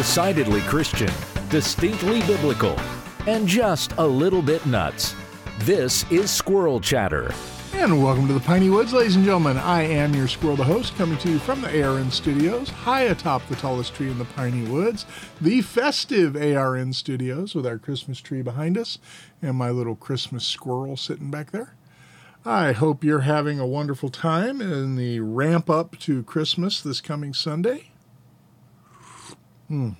Decidedly Christian, distinctly biblical, and just a little bit nuts. This is Squirrel Chatter. And welcome to the Piney Woods, ladies and gentlemen. I am your squirrel, the host, coming to you from the ARN studios, high atop the tallest tree in the Piney Woods, the festive ARN studios with our Christmas tree behind us and my little Christmas squirrel sitting back there. I hope you're having a wonderful time in the ramp up to Christmas this coming Sunday. Hmm.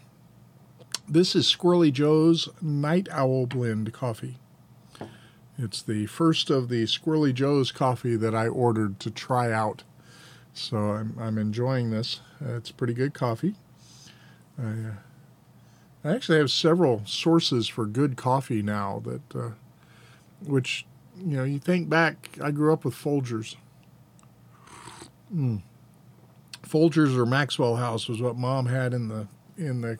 This is Squirrely Joe's Night Owl Blend coffee. It's the first of the Squirrely Joe's coffee that I ordered to try out. So I'm, I'm enjoying this. Uh, it's pretty good coffee. I, uh, I actually have several sources for good coffee now that, uh, which, you know, you think back, I grew up with Folgers. Mm. Folgers or Maxwell House was what mom had in the in the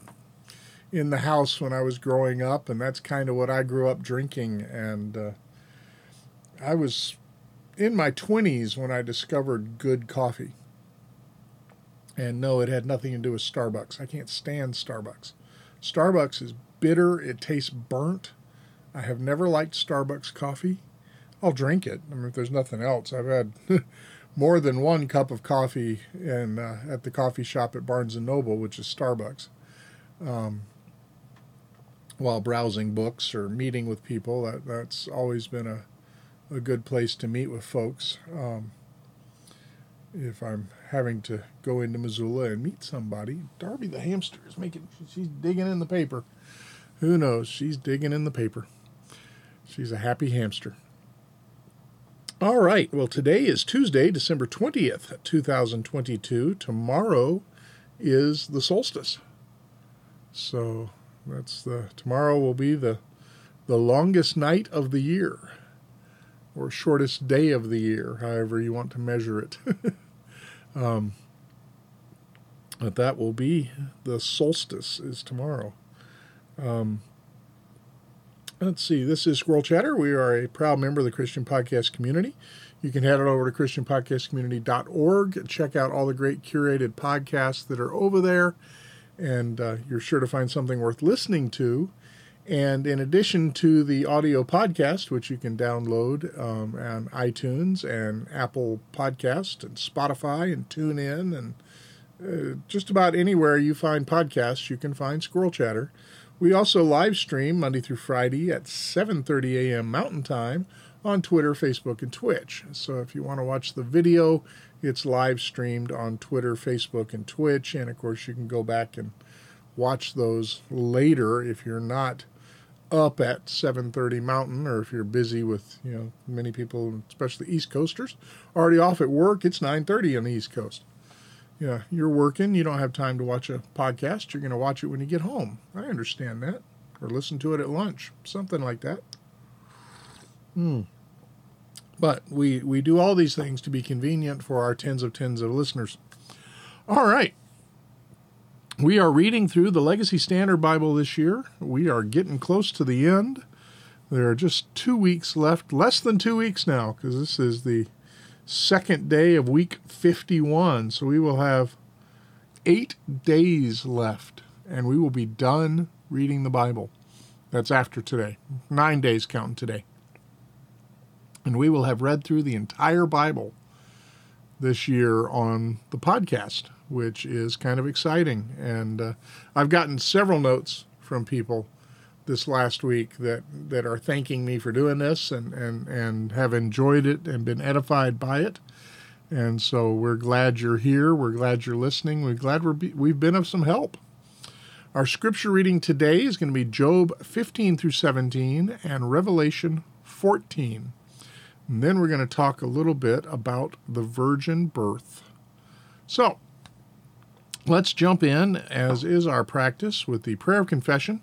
in the house when I was growing up, and that's kind of what I grew up drinking. And uh, I was in my 20s when I discovered good coffee. And no, it had nothing to do with Starbucks. I can't stand Starbucks. Starbucks is bitter, it tastes burnt. I have never liked Starbucks coffee. I'll drink it. I mean, if there's nothing else, I've had more than one cup of coffee in, uh, at the coffee shop at Barnes and Noble, which is Starbucks, um, while browsing books or meeting with people. That that's always been a a good place to meet with folks. Um, if I'm having to go into Missoula and meet somebody, Darby the hamster is making she's digging in the paper. Who knows? She's digging in the paper. She's a happy hamster. All right. Well, today is Tuesday, December 20th, 2022. Tomorrow is the solstice. So that's the tomorrow will be the the longest night of the year or shortest day of the year, however you want to measure it. um, but that will be the solstice is tomorrow. Um, Let's see. This is Squirrel Chatter. We are a proud member of the Christian Podcast Community. You can head over to ChristianPodcastCommunity.org. Check out all the great curated podcasts that are over there, and uh, you're sure to find something worth listening to. And in addition to the audio podcast, which you can download um, on iTunes and Apple Podcast and Spotify and TuneIn and uh, just about anywhere you find podcasts, you can find Squirrel Chatter. We also live stream Monday through Friday at 7:30 a.m. Mountain Time on Twitter, Facebook, and Twitch. So if you want to watch the video, it's live streamed on Twitter, Facebook, and Twitch. And of course, you can go back and watch those later if you're not up at 7:30 Mountain, or if you're busy with you know many people, especially East Coasters, already off at work. It's 9:30 on the East Coast yeah, you're working, you don't have time to watch a podcast, you're going to watch it when you get home. I understand that. Or listen to it at lunch, something like that. Hmm. But we, we do all these things to be convenient for our tens of tens of listeners. All right. We are reading through the Legacy Standard Bible this year. We are getting close to the end. There are just two weeks left, less than two weeks now, because this is the second day of week 51. So we will have eight days left and we will be done reading the Bible. That's after today. Nine days counting today. And we will have read through the entire Bible this year on the podcast, which is kind of exciting. And uh, I've gotten several notes from people this last week that, that are thanking me for doing this and, and, and have enjoyed it and been edified by it. And so we're glad you're here. We're glad you're listening. We're glad we're be, we've been of some help. Our scripture reading today is going to be Job 15 through 17 and Revelation 14. And then we're going to talk a little bit about the virgin birth. So let's jump in, as is our practice, with the prayer of confession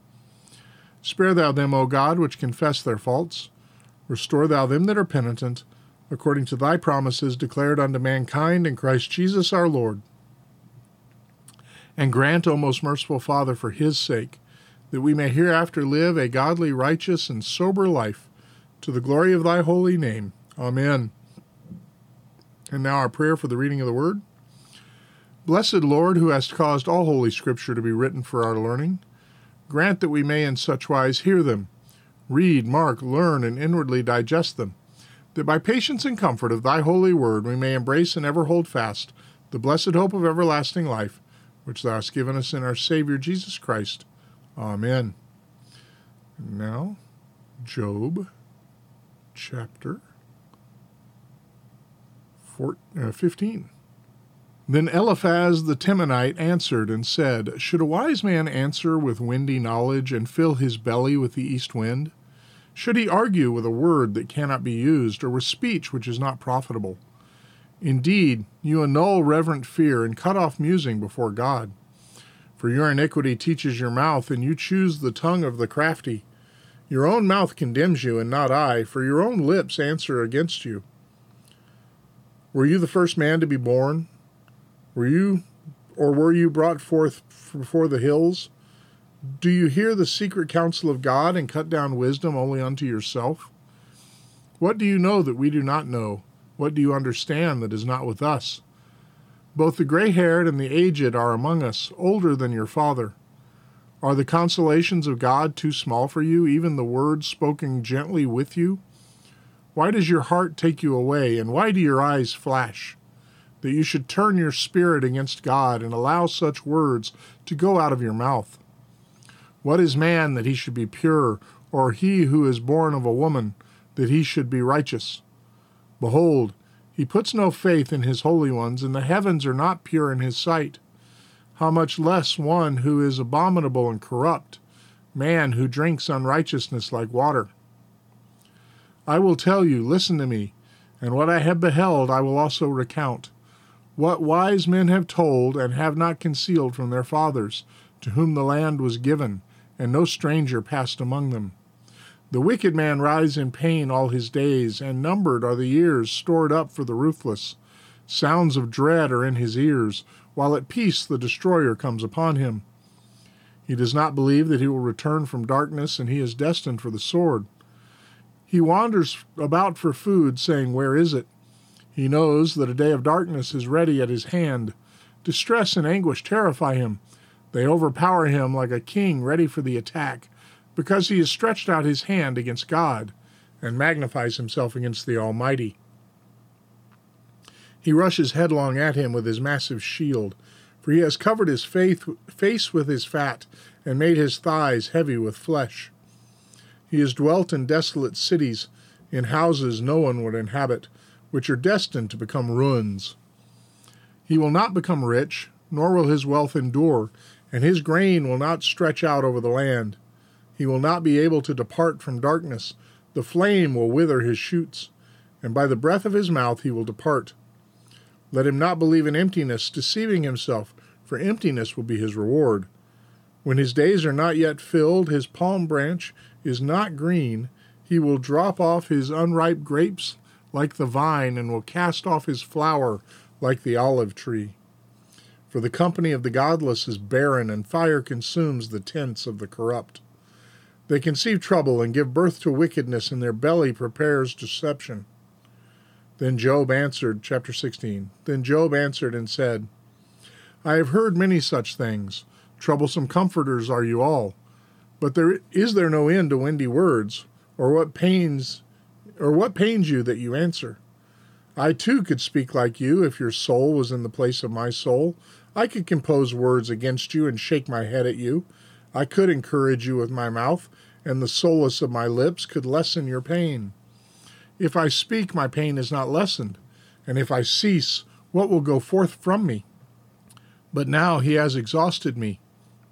Spare thou them, O God, which confess their faults. Restore thou them that are penitent, according to thy promises declared unto mankind in Christ Jesus our Lord. And grant, O most merciful Father, for his sake, that we may hereafter live a godly, righteous, and sober life, to the glory of thy holy name. Amen. And now our prayer for the reading of the word. Blessed Lord, who hast caused all holy scripture to be written for our learning, grant that we may in such wise hear them, read, mark, learn, and inwardly digest them, that by patience and comfort of thy holy word we may embrace and ever hold fast the blessed hope of everlasting life, which thou hast given us in our Savior Jesus Christ. Amen. Now, Job chapter four, uh, 15. Then Eliphaz the Temanite answered and said, Should a wise man answer with windy knowledge and fill his belly with the east wind? Should he argue with a word that cannot be used, or with speech which is not profitable? Indeed, you annul reverent fear and cut off musing before God. For your iniquity teaches your mouth, and you choose the tongue of the crafty. Your own mouth condemns you, and not I, for your own lips answer against you. Were you the first man to be born? Were you, or were you brought forth before the hills? Do you hear the secret counsel of God and cut down wisdom only unto yourself? What do you know that we do not know? What do you understand that is not with us? Both the gray haired and the aged are among us, older than your father. Are the consolations of God too small for you, even the words spoken gently with you? Why does your heart take you away, and why do your eyes flash? That you should turn your spirit against God and allow such words to go out of your mouth. What is man that he should be pure, or he who is born of a woman that he should be righteous? Behold, he puts no faith in his holy ones, and the heavens are not pure in his sight. How much less one who is abominable and corrupt, man who drinks unrighteousness like water? I will tell you, listen to me, and what I have beheld I will also recount. What wise men have told and have not concealed from their fathers, to whom the land was given, and no stranger passed among them. The wicked man rides in pain all his days, and numbered are the years stored up for the ruthless. Sounds of dread are in his ears, while at peace the destroyer comes upon him. He does not believe that he will return from darkness, and he is destined for the sword. He wanders about for food, saying, Where is it? He knows that a day of darkness is ready at his hand. Distress and anguish terrify him. They overpower him like a king ready for the attack, because he has stretched out his hand against God and magnifies himself against the Almighty. He rushes headlong at him with his massive shield, for he has covered his face with his fat and made his thighs heavy with flesh. He has dwelt in desolate cities, in houses no one would inhabit, which are destined to become ruins. He will not become rich, nor will his wealth endure, and his grain will not stretch out over the land. He will not be able to depart from darkness. The flame will wither his shoots, and by the breath of his mouth he will depart. Let him not believe in emptiness, deceiving himself, for emptiness will be his reward. When his days are not yet filled, his palm branch is not green, he will drop off his unripe grapes like the vine, and will cast off his flower like the olive tree. For the company of the godless is barren, and fire consumes the tents of the corrupt. They conceive trouble and give birth to wickedness, and their belly prepares deception. Then Job answered, chapter 16. Then Job answered and said, I have heard many such things. Troublesome comforters are you all. But there is there no end to windy words, or what pains or what pains you that you answer? I too could speak like you if your soul was in the place of my soul. I could compose words against you and shake my head at you. I could encourage you with my mouth, and the solace of my lips could lessen your pain. If I speak, my pain is not lessened, and if I cease, what will go forth from me? But now he has exhausted me.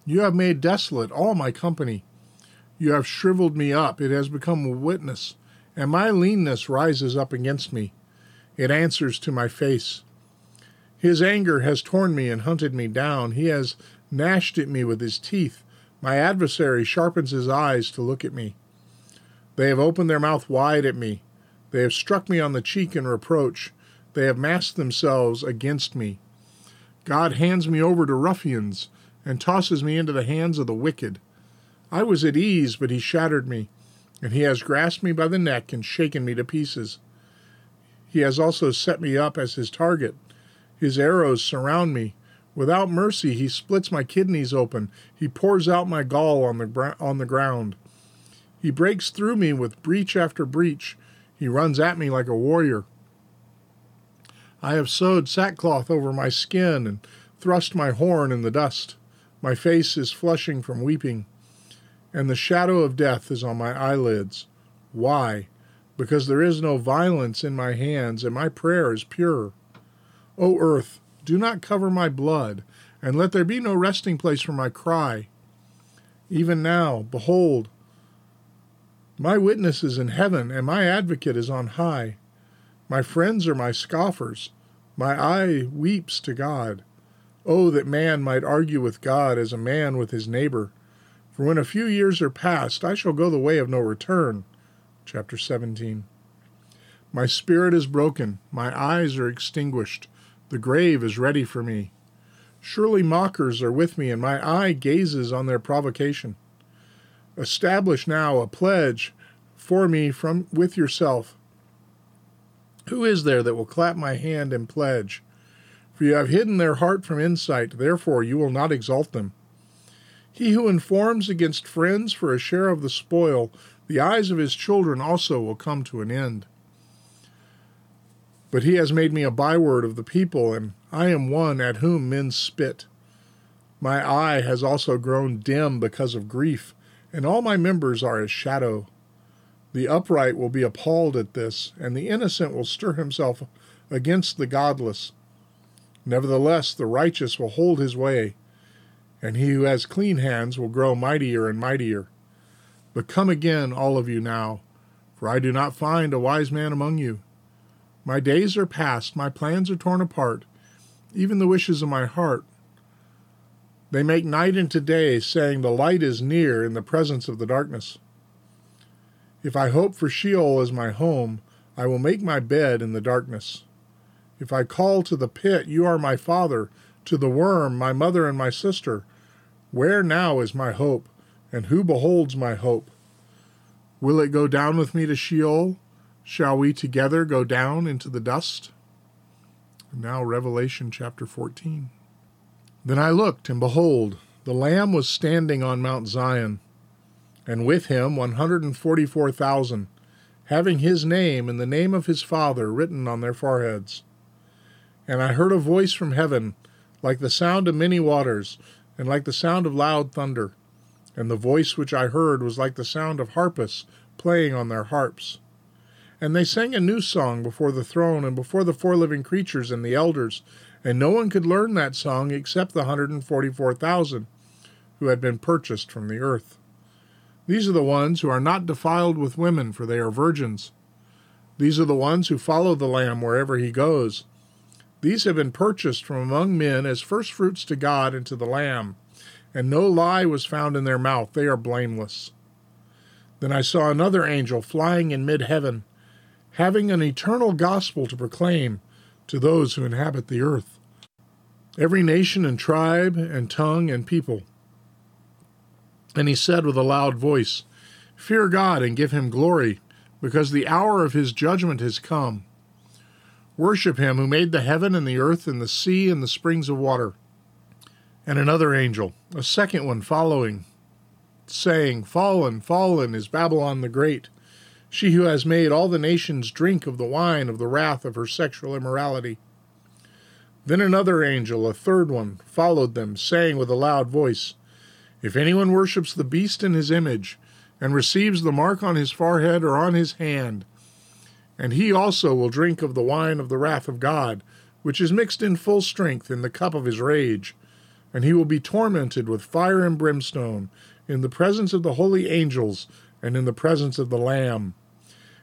You have made desolate all my company. You have shriveled me up. It has become a witness, and my leanness rises up against me. It answers to my face. His anger has torn me and hunted me down. He has gnashed at me with his teeth. My adversary sharpens his eyes to look at me. They have opened their mouth wide at me. They have struck me on the cheek in reproach. They have massed themselves against me. God hands me over to ruffians and tosses me into the hands of the wicked. I was at ease, but he shattered me, and he has grasped me by the neck and shaken me to pieces. He has also set me up as his target. His arrows surround me. Without mercy, he splits my kidneys open. He pours out my gall on the, on the ground. He breaks through me with breach after breach. He runs at me like a warrior. I have sewed sackcloth over my skin and thrust my horn in the dust. My face is flushing from weeping, and the shadow of death is on my eyelids. Why? Because there is no violence in my hands, and my prayer is pure. O earth, do not cover my blood, and let there be no resting place for my cry. Even now, behold, my witness is in heaven, and my advocate is on high. My friends are my scoffers. My eye weeps to God. Oh, that man might argue with God as a man with his neighbor. For when a few years are past, I shall go the way of no return. Chapter 17. My spirit is broken, my eyes are extinguished, the grave is ready for me. Surely mockers are with me, and my eye gazes on their provocation. Establish now a pledge for me from with yourself. Who is there that will clap my hand and pledge? For you have hidden their heart from insight, therefore you will not exalt them. He who informs against friends for a share of the spoil, the eyes of his children also will come to an end. But he has made me a byword of the people, and I am one at whom men spit. My eye has also grown dim because of grief and all my members are as shadow. The upright will be appalled at this, and the innocent will stir himself against the godless. Nevertheless, the righteous will hold his way, and he who has clean hands will grow mightier and mightier. But come again, all of you now, for I do not find a wise man among you. My days are past, my plans are torn apart, even the wishes of my heart they make night into day, saying, The light is near in the presence of the darkness. If I hope for Sheol as my home, I will make my bed in the darkness. If I call to the pit, You are my father, to the worm, my mother and my sister, where now is my hope, and who beholds my hope? Will it go down with me to Sheol? Shall we together go down into the dust? Now, Revelation chapter 14. Then I looked, and behold, the Lamb was standing on Mount Zion, and with him 144,000, having his name and the name of his Father written on their foreheads. And I heard a voice from heaven, like the sound of many waters, and like the sound of loud thunder. And the voice which I heard was like the sound of harpists playing on their harps. And they sang a new song before the throne and before the four living creatures and the elders, and no one could learn that song except the 144,000 who had been purchased from the earth. These are the ones who are not defiled with women, for they are virgins. These are the ones who follow the Lamb wherever he goes. These have been purchased from among men as firstfruits to God and to the Lamb, and no lie was found in their mouth. They are blameless. Then I saw another angel flying in mid heaven, having an eternal gospel to proclaim to those who inhabit the earth, every nation and tribe and tongue and people. And he said with a loud voice, Fear God and give him glory, because the hour of his judgment has come. Worship him who made the heaven and the earth and the sea and the springs of water. And another angel, a second one following, saying, Fallen, fallen is Babylon the Great she who has made all the nations drink of the wine of the wrath of her sexual immorality. Then another angel, a third one, followed them, saying with a loud voice, If anyone worships the beast in his image, and receives the mark on his forehead or on his hand, and he also will drink of the wine of the wrath of God, which is mixed in full strength in the cup of his rage, and he will be tormented with fire and brimstone in the presence of the holy angels and in the presence of the Lamb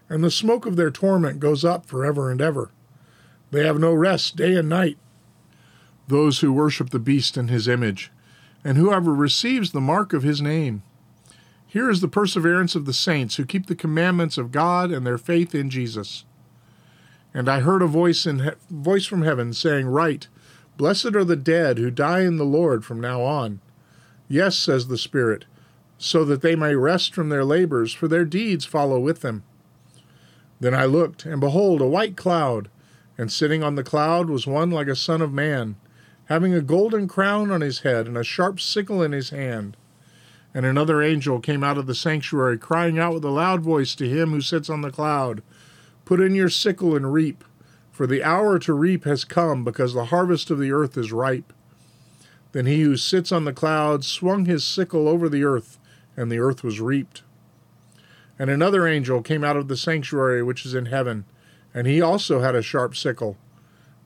and the smoke of their torment goes up forever and ever. They have no rest day and night, those who worship the beast in his image, and whoever receives the mark of his name. Here is the perseverance of the saints who keep the commandments of God and their faith in Jesus. And I heard a voice in he- voice from heaven saying, "Write, blessed are the dead who die in the Lord from now on." Yes, says the Spirit, so that they may rest from their labors, for their deeds follow with them. Then I looked, and behold, a white cloud, and sitting on the cloud was one like a son of man, having a golden crown on his head and a sharp sickle in his hand. And another angel came out of the sanctuary, crying out with a loud voice to him who sits on the cloud Put in your sickle and reap, for the hour to reap has come, because the harvest of the earth is ripe. Then he who sits on the cloud swung his sickle over the earth, and the earth was reaped. And another angel came out of the sanctuary which is in heaven, and he also had a sharp sickle.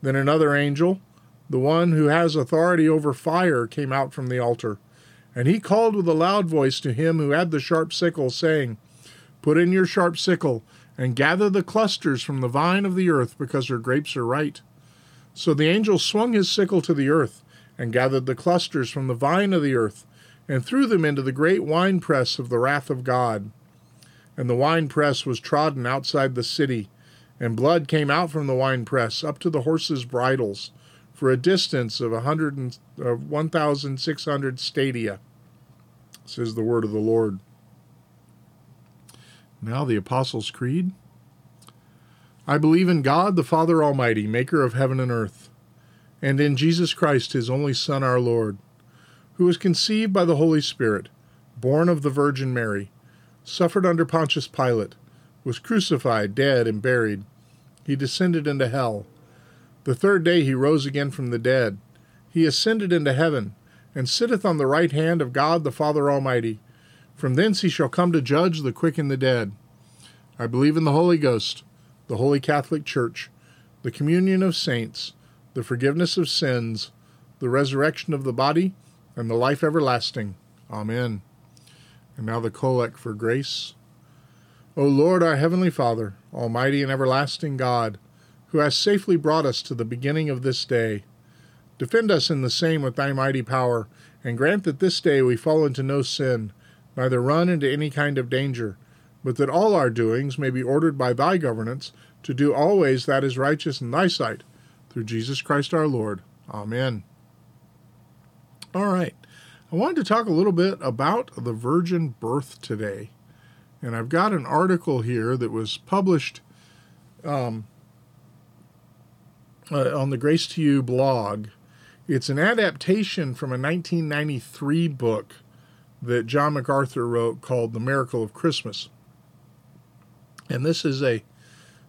Then another angel, the one who has authority over fire, came out from the altar. And he called with a loud voice to him who had the sharp sickle, saying, Put in your sharp sickle, and gather the clusters from the vine of the earth, because her grapes are ripe. So the angel swung his sickle to the earth, and gathered the clusters from the vine of the earth, and threw them into the great winepress of the wrath of God. And the winepress was trodden outside the city, and blood came out from the winepress up to the horses' bridles, for a distance of a hundred and of one thousand six hundred stadia. Says the word of the Lord. Now the Apostles' Creed. I believe in God, the Father Almighty, maker of heaven and earth, and in Jesus Christ, his only Son, our Lord, who was conceived by the Holy Spirit, born of the Virgin Mary, suffered under Pontius Pilate, was crucified, dead, and buried. He descended into hell. The third day he rose again from the dead. He ascended into heaven, and sitteth on the right hand of God the Father Almighty. From thence he shall come to judge the quick and the dead. I believe in the Holy Ghost, the Holy Catholic Church, the communion of saints, the forgiveness of sins, the resurrection of the body, and the life everlasting. Amen. And now the collect for grace. O Lord, our heavenly Father, almighty and everlasting God, who hast safely brought us to the beginning of this day, defend us in the same with thy mighty power, and grant that this day we fall into no sin, neither run into any kind of danger, but that all our doings may be ordered by thy governance to do always that is righteous in thy sight, through Jesus Christ our Lord. Amen. All right. I wanted to talk a little bit about the virgin birth today. And I've got an article here that was published um, uh, on the Grace to You blog. It's an adaptation from a 1993 book that John MacArthur wrote called The Miracle of Christmas. And this is a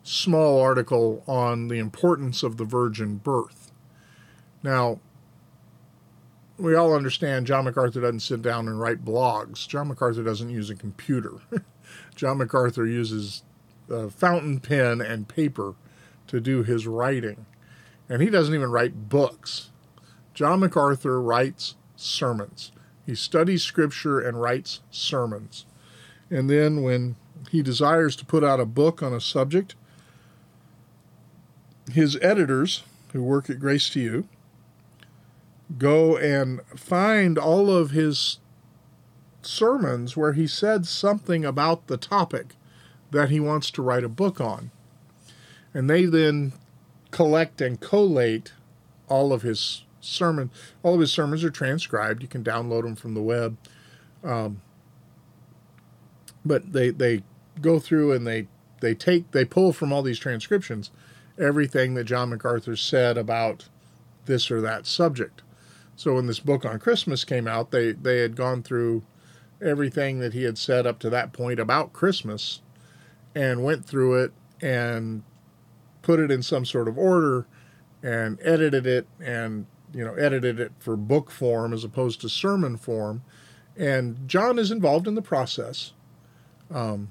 small article on the importance of the virgin birth. Now, we all understand John MacArthur doesn't sit down and write blogs. John MacArthur doesn't use a computer. John MacArthur uses a fountain pen and paper to do his writing. And he doesn't even write books. John MacArthur writes sermons. He studies scripture and writes sermons. And then when he desires to put out a book on a subject, his editors, who work at Grace to You, go and find all of his sermons where he said something about the topic that he wants to write a book on. And they then collect and collate all of his sermon. All of his sermons are transcribed. You can download them from the web. Um, but they they go through and they they take they pull from all these transcriptions everything that John MacArthur said about this or that subject. So when this book on Christmas came out, they they had gone through everything that he had said up to that point about Christmas and went through it and put it in some sort of order and edited it and you know edited it for book form as opposed to sermon form. And john is involved in the process. Um,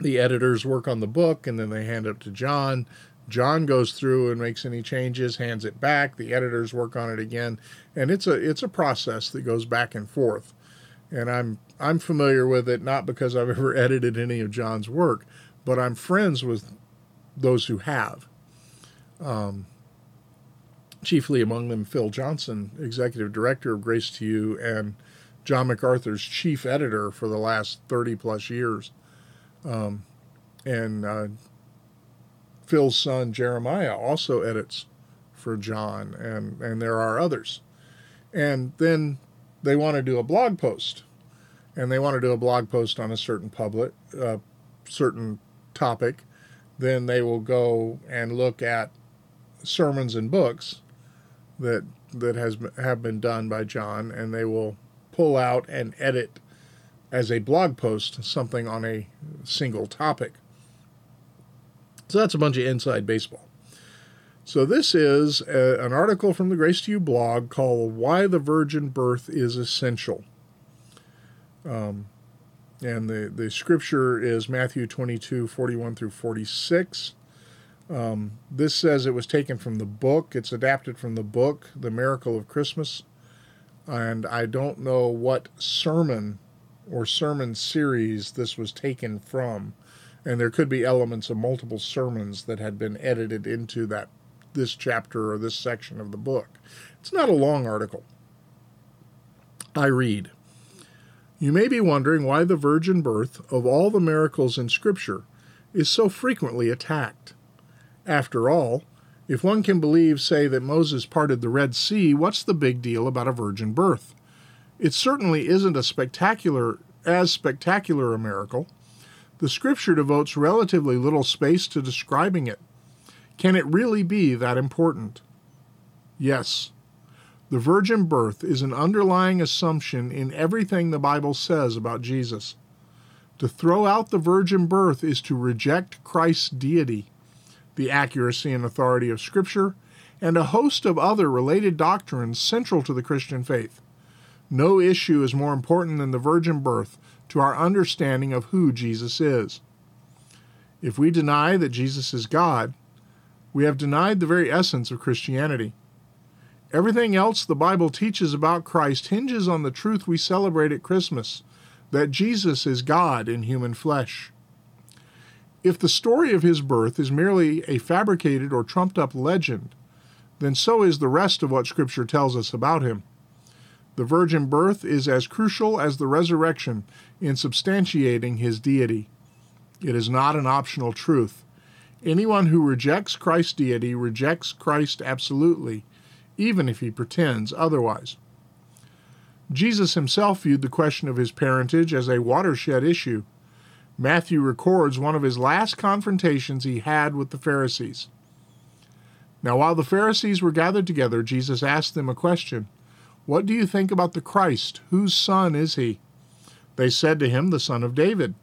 the editors work on the book and then they hand it to john. John goes through and makes any changes hands it back. The editors work on it again. And it's a it's a process that goes back and forth. And i'm i'm familiar with it not because i've ever edited any of john's work but i'm friends with those who have um, chiefly among them Phil Johnson, executive director of Grace to You, and John MacArthur's chief editor for the last 30 plus years. Um, and uh, Phil's son Jeremiah also edits for John, and, and there are others. And then they want to do a blog post, and they want to do a blog post on a certain public, uh, certain topic. Then they will go and look at sermons and books that that has have been done by John, and they will pull out and edit as a blog post something on a single topic. So that's a bunch of inside baseball. So this is a, an article from the Grace to You blog called "Why the Virgin Birth is Essential." Um, and the, the scripture is Matthew 22, 41 through 46. Um, this says it was taken from the book. It's adapted from the book, The Miracle of Christmas. And I don't know what sermon or sermon series this was taken from. And there could be elements of multiple sermons that had been edited into that this chapter or this section of the book. It's not a long article. I read. You may be wondering why the virgin birth, of all the miracles in Scripture, is so frequently attacked. After all, if one can believe, say, that Moses parted the Red Sea, what's the big deal about a virgin birth? It certainly isn't a spectacular as spectacular a miracle. The scripture devotes relatively little space to describing it. Can it really be that important? Yes. The virgin birth is an underlying assumption in everything the Bible says about Jesus. To throw out the virgin birth is to reject Christ's deity the accuracy and authority of Scripture, and a host of other related doctrines central to the Christian faith. No issue is more important than the virgin birth to our understanding of who Jesus is. If we deny that Jesus is God, we have denied the very essence of Christianity. Everything else the Bible teaches about Christ hinges on the truth we celebrate at Christmas that Jesus is God in human flesh. If the story of his birth is merely a fabricated or trumped up legend, then so is the rest of what Scripture tells us about him. The virgin birth is as crucial as the resurrection in substantiating his deity. It is not an optional truth. Anyone who rejects Christ's deity rejects Christ absolutely, even if he pretends otherwise. Jesus himself viewed the question of his parentage as a watershed issue. Matthew records one of his last confrontations he had with the Pharisees. Now, while the Pharisees were gathered together, Jesus asked them a question What do you think about the Christ? Whose son is he? They said to him, The son of David.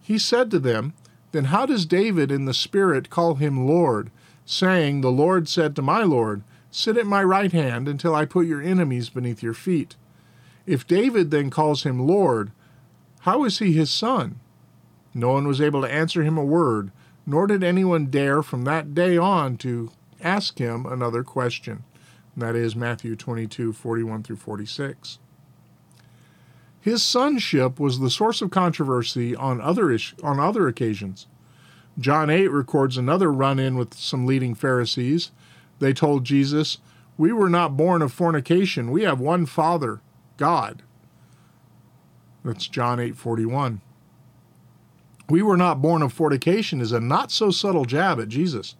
He said to them, Then how does David in the Spirit call him Lord, saying, The Lord said to my Lord, Sit at my right hand until I put your enemies beneath your feet? If David then calls him Lord, how is he his son? No one was able to answer him a word, nor did anyone dare from that day on to ask him another question. And that is Matthew 22 41 through 46. His sonship was the source of controversy on other, on other occasions. John 8 records another run in with some leading Pharisees. They told Jesus, We were not born of fornication. We have one Father, God. That's John 8 41 we were not born of fornication is a not so subtle jab at Jesus.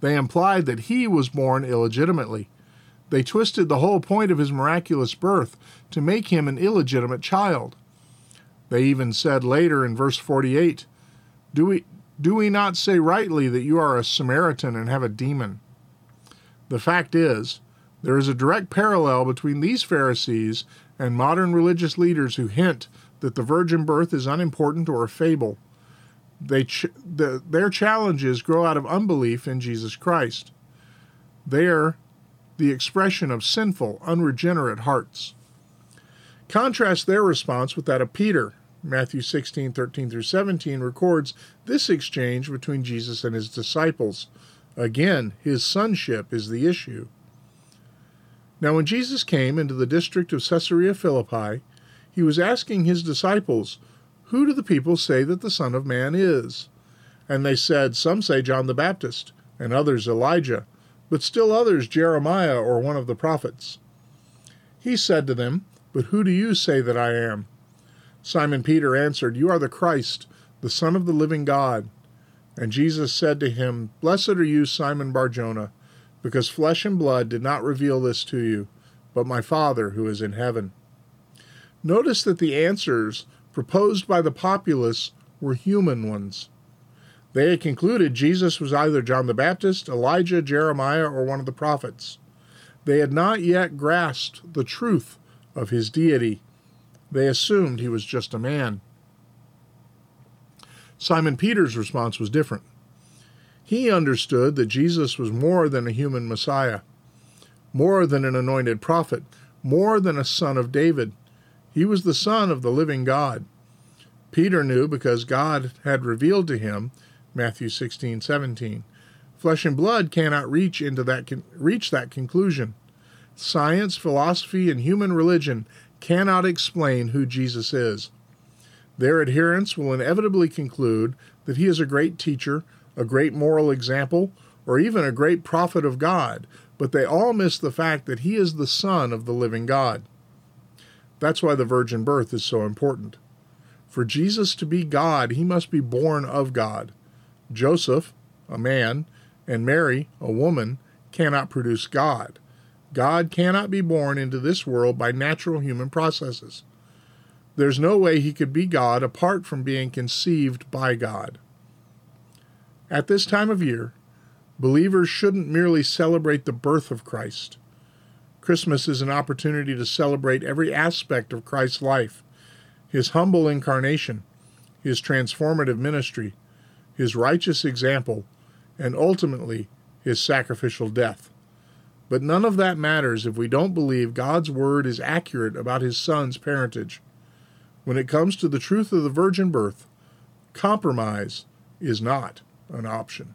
They implied that he was born illegitimately. They twisted the whole point of his miraculous birth to make him an illegitimate child. They even said later in verse 48, Do we, do we not say rightly that you are a Samaritan and have a demon? The fact is, there is a direct parallel between these Pharisees and modern religious leaders who hint that the virgin birth is unimportant or a fable. They ch- the, their challenges grow out of unbelief in Jesus Christ. They're the expression of sinful, unregenerate hearts. Contrast their response with that of Peter. Matthew 16, 13 through 17 records this exchange between Jesus and his disciples. Again, his sonship is the issue. Now, when Jesus came into the district of Caesarea Philippi, he was asking his disciples, who do the people say that the Son of Man is? And they said, Some say John the Baptist, and others Elijah, but still others Jeremiah or one of the prophets. He said to them, But who do you say that I am? Simon Peter answered, You are the Christ, the Son of the living God. And Jesus said to him, Blessed are you, Simon Barjona, because flesh and blood did not reveal this to you, but my Father who is in heaven. Notice that the answers proposed by the populace were human ones. They had concluded Jesus was either John the Baptist, Elijah, Jeremiah, or one of the prophets. They had not yet grasped the truth of his deity. They assumed he was just a man. Simon Peter's response was different. He understood that Jesus was more than a human Messiah, more than an anointed prophet, more than a son of David. He was the Son of the living God. Peter knew because God had revealed to him, Matthew 16, 17. Flesh and blood cannot reach into that reach that conclusion. Science, philosophy, and human religion cannot explain who Jesus is. Their adherents will inevitably conclude that he is a great teacher, a great moral example, or even a great prophet of God, but they all miss the fact that he is the Son of the living God. That's why the virgin birth is so important. For Jesus to be God, he must be born of God. Joseph, a man, and Mary, a woman, cannot produce God. God cannot be born into this world by natural human processes. There's no way he could be God apart from being conceived by God. At this time of year, believers shouldn't merely celebrate the birth of Christ. Christmas is an opportunity to celebrate every aspect of Christ's life his humble incarnation, his transformative ministry, his righteous example, and ultimately his sacrificial death. But none of that matters if we don't believe God's word is accurate about his son's parentage. When it comes to the truth of the virgin birth, compromise is not an option.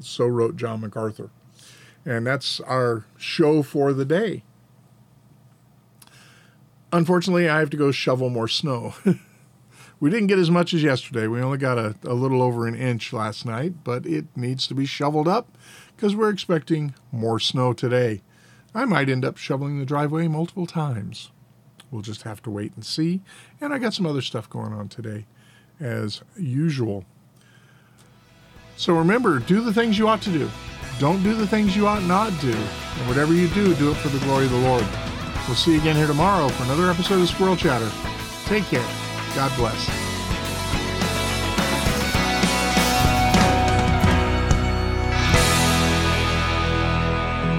So wrote John MacArthur. And that's our show for the day. Unfortunately, I have to go shovel more snow. we didn't get as much as yesterday. We only got a, a little over an inch last night, but it needs to be shoveled up because we're expecting more snow today. I might end up shoveling the driveway multiple times. We'll just have to wait and see. And I got some other stuff going on today, as usual. So remember, do the things you ought to do. Don't do the things you ought not do. And whatever you do, do it for the glory of the Lord. We'll see you again here tomorrow for another episode of Squirrel Chatter. Take care. God bless.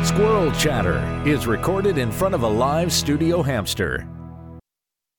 Squirrel Chatter is recorded in front of a live studio hamster.